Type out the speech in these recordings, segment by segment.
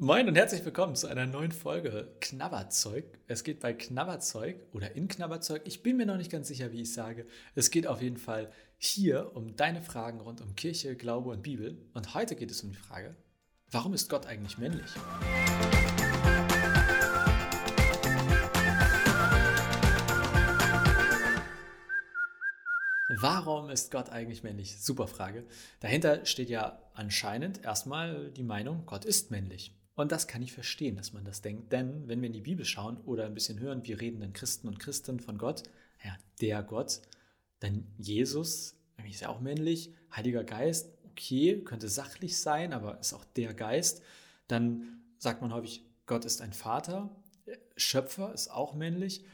Moin und herzlich willkommen zu einer neuen Folge Knabberzeug. Es geht bei Knabberzeug oder in Knabberzeug, ich bin mir noch nicht ganz sicher, wie ich sage. Es geht auf jeden Fall hier um deine Fragen rund um Kirche, Glaube und Bibel. Und heute geht es um die Frage, warum ist Gott eigentlich männlich? Warum ist Gott eigentlich männlich? Super Frage. Dahinter steht ja anscheinend erstmal die Meinung, Gott ist männlich. Und das kann ich verstehen, dass man das denkt. Denn wenn wir in die Bibel schauen oder ein bisschen hören, wie reden denn Christen und Christen von Gott, ja, der Gott, dann Jesus, ist ja auch männlich, Heiliger Geist, okay, könnte sachlich sein, aber ist auch der Geist. Dann sagt man häufig, Gott ist ein Vater, Schöpfer ist auch männlich.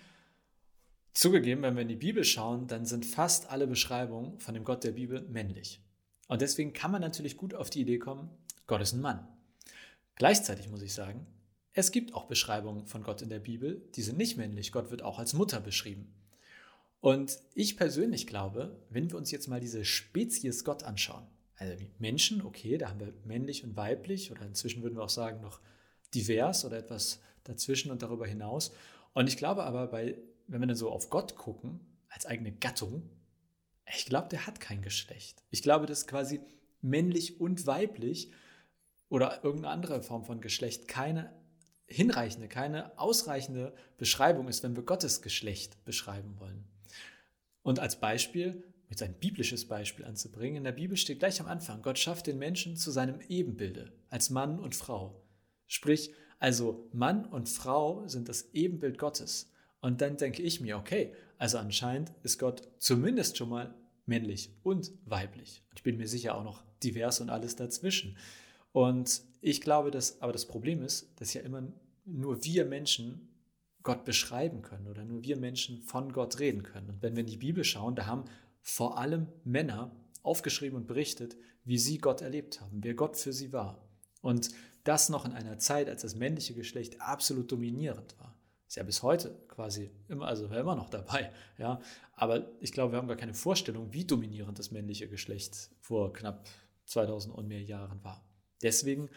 Zugegeben, wenn wir in die Bibel schauen, dann sind fast alle Beschreibungen von dem Gott der Bibel männlich. Und deswegen kann man natürlich gut auf die Idee kommen, Gott ist ein Mann. Gleichzeitig muss ich sagen, es gibt auch Beschreibungen von Gott in der Bibel, die sind nicht männlich. Gott wird auch als Mutter beschrieben. Und ich persönlich glaube, wenn wir uns jetzt mal diese Spezies Gott anschauen, also Menschen, okay, da haben wir männlich und weiblich oder inzwischen würden wir auch sagen noch divers oder etwas dazwischen und darüber hinaus. Und ich glaube aber, bei, wenn wir dann so auf Gott gucken, als eigene Gattung, ich glaube, der hat kein Geschlecht. Ich glaube, das ist quasi männlich und weiblich oder irgendeine andere Form von Geschlecht keine hinreichende, keine ausreichende Beschreibung ist, wenn wir Gottes Geschlecht beschreiben wollen. Und als Beispiel, jetzt ein biblisches Beispiel anzubringen, in der Bibel steht gleich am Anfang, Gott schafft den Menschen zu seinem Ebenbilde, als Mann und Frau. Sprich, also Mann und Frau sind das Ebenbild Gottes. Und dann denke ich mir, okay, also anscheinend ist Gott zumindest schon mal männlich und weiblich. Und ich bin mir sicher auch noch divers und alles dazwischen. Und ich glaube, dass aber das Problem ist, dass ja immer nur wir Menschen Gott beschreiben können oder nur wir Menschen von Gott reden können. Und wenn wir in die Bibel schauen, da haben vor allem Männer aufgeschrieben und berichtet, wie sie Gott erlebt haben, wer Gott für sie war. Und das noch in einer Zeit, als das männliche Geschlecht absolut dominierend war. Ist ja bis heute quasi immer, also immer noch dabei. Ja? Aber ich glaube, wir haben gar keine Vorstellung, wie dominierend das männliche Geschlecht vor knapp 2000 und mehr Jahren war. Deswegen,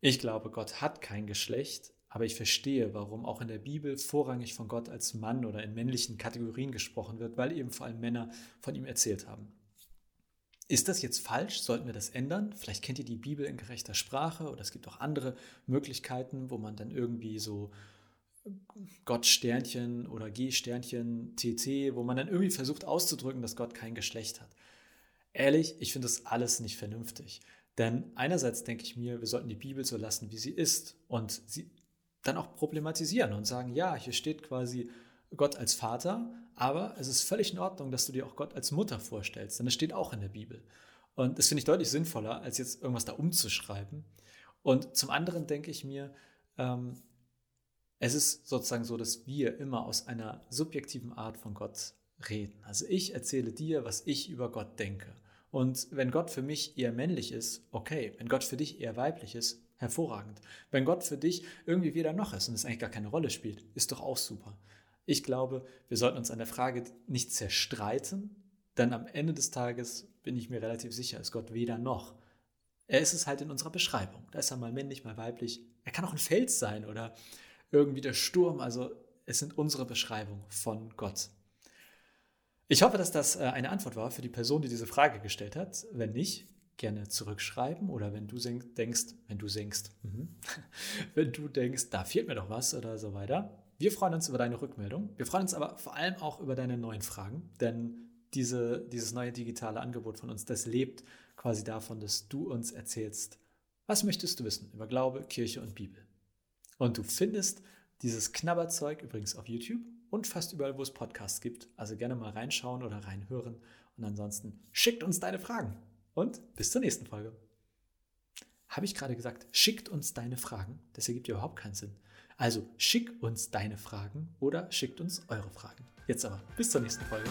ich glaube, Gott hat kein Geschlecht, aber ich verstehe, warum auch in der Bibel vorrangig von Gott als Mann oder in männlichen Kategorien gesprochen wird, weil eben vor allem Männer von ihm erzählt haben. Ist das jetzt falsch? Sollten wir das ändern? Vielleicht kennt ihr die Bibel in gerechter Sprache oder es gibt auch andere Möglichkeiten, wo man dann irgendwie so Gott Sternchen oder G Sternchen TT, wo man dann irgendwie versucht auszudrücken, dass Gott kein Geschlecht hat. Ehrlich, ich finde das alles nicht vernünftig. Denn einerseits denke ich mir, wir sollten die Bibel so lassen, wie sie ist und sie dann auch problematisieren und sagen, ja, hier steht quasi Gott als Vater, aber es ist völlig in Ordnung, dass du dir auch Gott als Mutter vorstellst, denn das steht auch in der Bibel. Und das finde ich deutlich sinnvoller, als jetzt irgendwas da umzuschreiben. Und zum anderen denke ich mir, ähm, es ist sozusagen so, dass wir immer aus einer subjektiven Art von Gott reden. Also ich erzähle dir, was ich über Gott denke. Und wenn Gott für mich eher männlich ist, okay. Wenn Gott für dich eher weiblich ist, hervorragend. Wenn Gott für dich irgendwie weder noch ist und es eigentlich gar keine Rolle spielt, ist doch auch super. Ich glaube, wir sollten uns an der Frage nicht zerstreiten, denn am Ende des Tages bin ich mir relativ sicher, ist Gott weder noch. Er ist es halt in unserer Beschreibung. Da ist er mal männlich, mal weiblich. Er kann auch ein Fels sein oder irgendwie der Sturm. Also es sind unsere Beschreibungen von Gott. Ich hoffe, dass das äh, eine Antwort war für die Person, die diese Frage gestellt hat. Wenn nicht, gerne zurückschreiben oder wenn du denkst, wenn du denkst, mhm. wenn du denkst, da fehlt mir doch was oder so weiter. Wir freuen uns über deine Rückmeldung. Wir freuen uns aber vor allem auch über deine neuen Fragen, denn diese, dieses neue digitale Angebot von uns, das lebt quasi davon, dass du uns erzählst, was möchtest du wissen über Glaube, Kirche und Bibel. Und du findest dieses Knabberzeug übrigens auf YouTube und fast überall, wo es Podcasts gibt. Also gerne mal reinschauen oder reinhören. Und ansonsten schickt uns deine Fragen. Und bis zur nächsten Folge. Habe ich gerade gesagt, schickt uns deine Fragen? Das ergibt ja überhaupt keinen Sinn. Also schickt uns deine Fragen oder schickt uns eure Fragen. Jetzt aber, bis zur nächsten Folge.